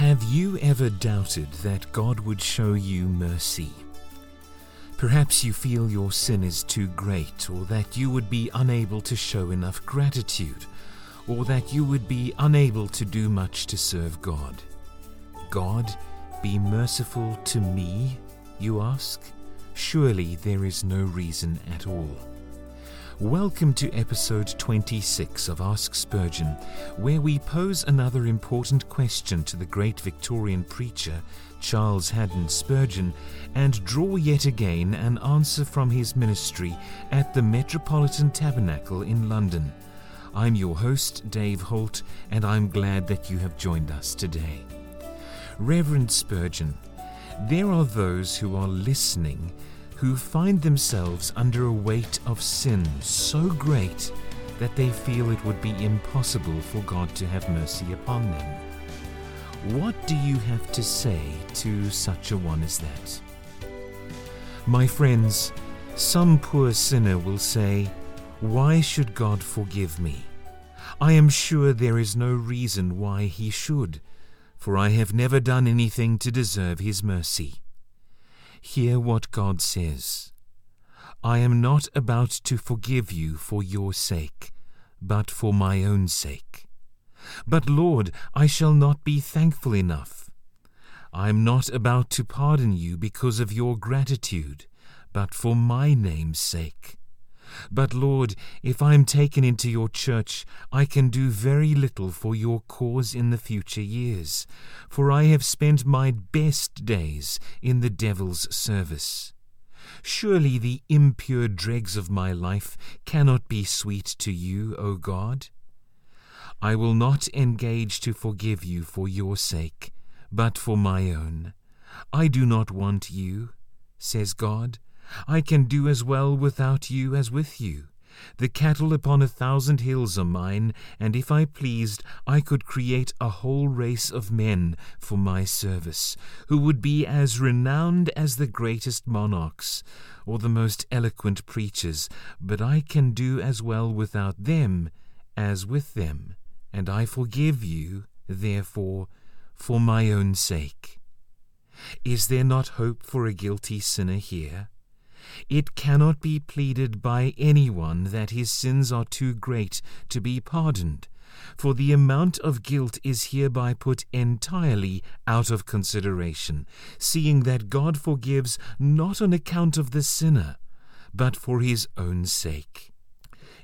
Have you ever doubted that God would show you mercy? Perhaps you feel your sin is too great, or that you would be unable to show enough gratitude, or that you would be unable to do much to serve God. God, be merciful to me, you ask? Surely there is no reason at all. Welcome to episode 26 of Ask Spurgeon, where we pose another important question to the great Victorian preacher, Charles Haddon Spurgeon, and draw yet again an answer from his ministry at the Metropolitan Tabernacle in London. I'm your host, Dave Holt, and I'm glad that you have joined us today. Reverend Spurgeon, there are those who are listening who find themselves under a weight of sin so great that they feel it would be impossible for God to have mercy upon them. What do you have to say to such a one as that? My friends, some poor sinner will say, Why should God forgive me? I am sure there is no reason why he should, for I have never done anything to deserve his mercy. Hear what God says I am not about to forgive you for your sake, but for my own sake. But Lord, I shall not be thankful enough. I am not about to pardon you because of your gratitude, but for my name's sake. But Lord, if I am taken into your church, I can do very little for your cause in the future years, for I have spent my best days in the devil's service. Surely the impure dregs of my life cannot be sweet to you, O God. I will not engage to forgive you for your sake, but for my own. I do not want you, says God. I can do as well without you as with you. The cattle upon a thousand hills are mine, and if I pleased, I could create a whole race of men for my service, who would be as renowned as the greatest monarchs, or the most eloquent preachers, but I can do as well without them as with them, and I forgive you, therefore, for my own sake. Is there not hope for a guilty sinner here? It cannot be pleaded by anyone that his sins are too great to be pardoned, for the amount of guilt is hereby put entirely out of consideration, seeing that God forgives not on account of the sinner, but for his own sake.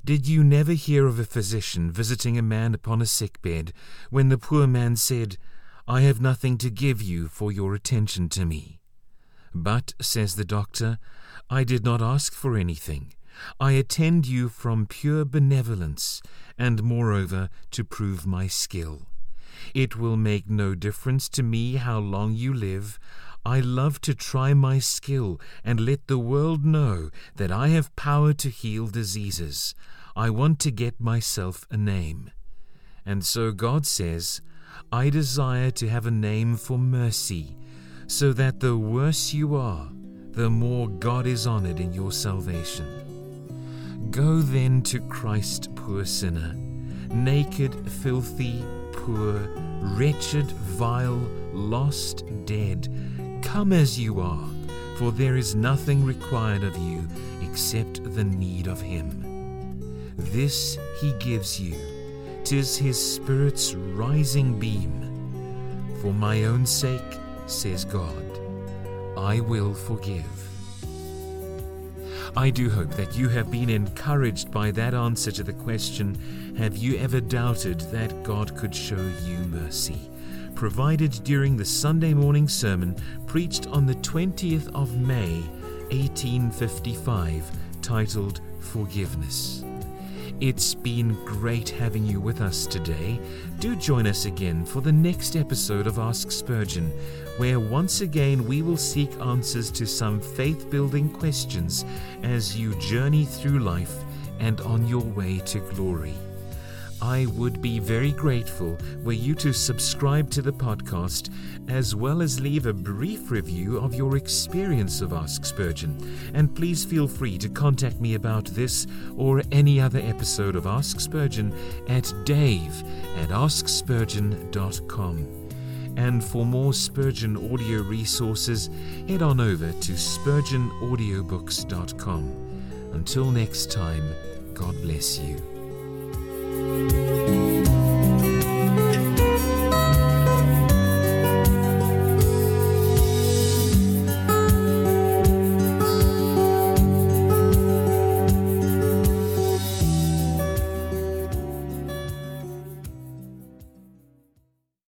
Did you never hear of a physician visiting a man upon a sick bed, when the poor man said, I have nothing to give you for your attention to me? But, says the doctor, I did not ask for anything. I attend you from pure benevolence, and moreover to prove my skill. It will make no difference to me how long you live. I love to try my skill and let the world know that I have power to heal diseases. I want to get myself a name. And so God says, I desire to have a name for mercy, so that the worse you are, the more God is honored in your salvation. Go then to Christ, poor sinner, naked, filthy, poor, wretched, vile, lost, dead. Come as you are, for there is nothing required of you except the need of Him. This He gives you, tis His Spirit's rising beam. For my own sake, says God, I will forgive. I do hope that you have been encouraged by that answer to the question Have you ever doubted that God could show you mercy? Provided during the Sunday morning sermon preached on the 20th of May, 1855, titled Forgiveness. It's been great having you with us today. Do join us again for the next episode of Ask Spurgeon, where once again we will seek answers to some faith building questions as you journey through life and on your way to glory. I would be very grateful were you to subscribe to the podcast as well as leave a brief review of your experience of Ask Spurgeon. And please feel free to contact me about this or any other episode of Ask Spurgeon at dave at askspurgeon.com. And for more Spurgeon audio resources, head on over to spurgeonaudiobooks.com. Until next time, God bless you. Música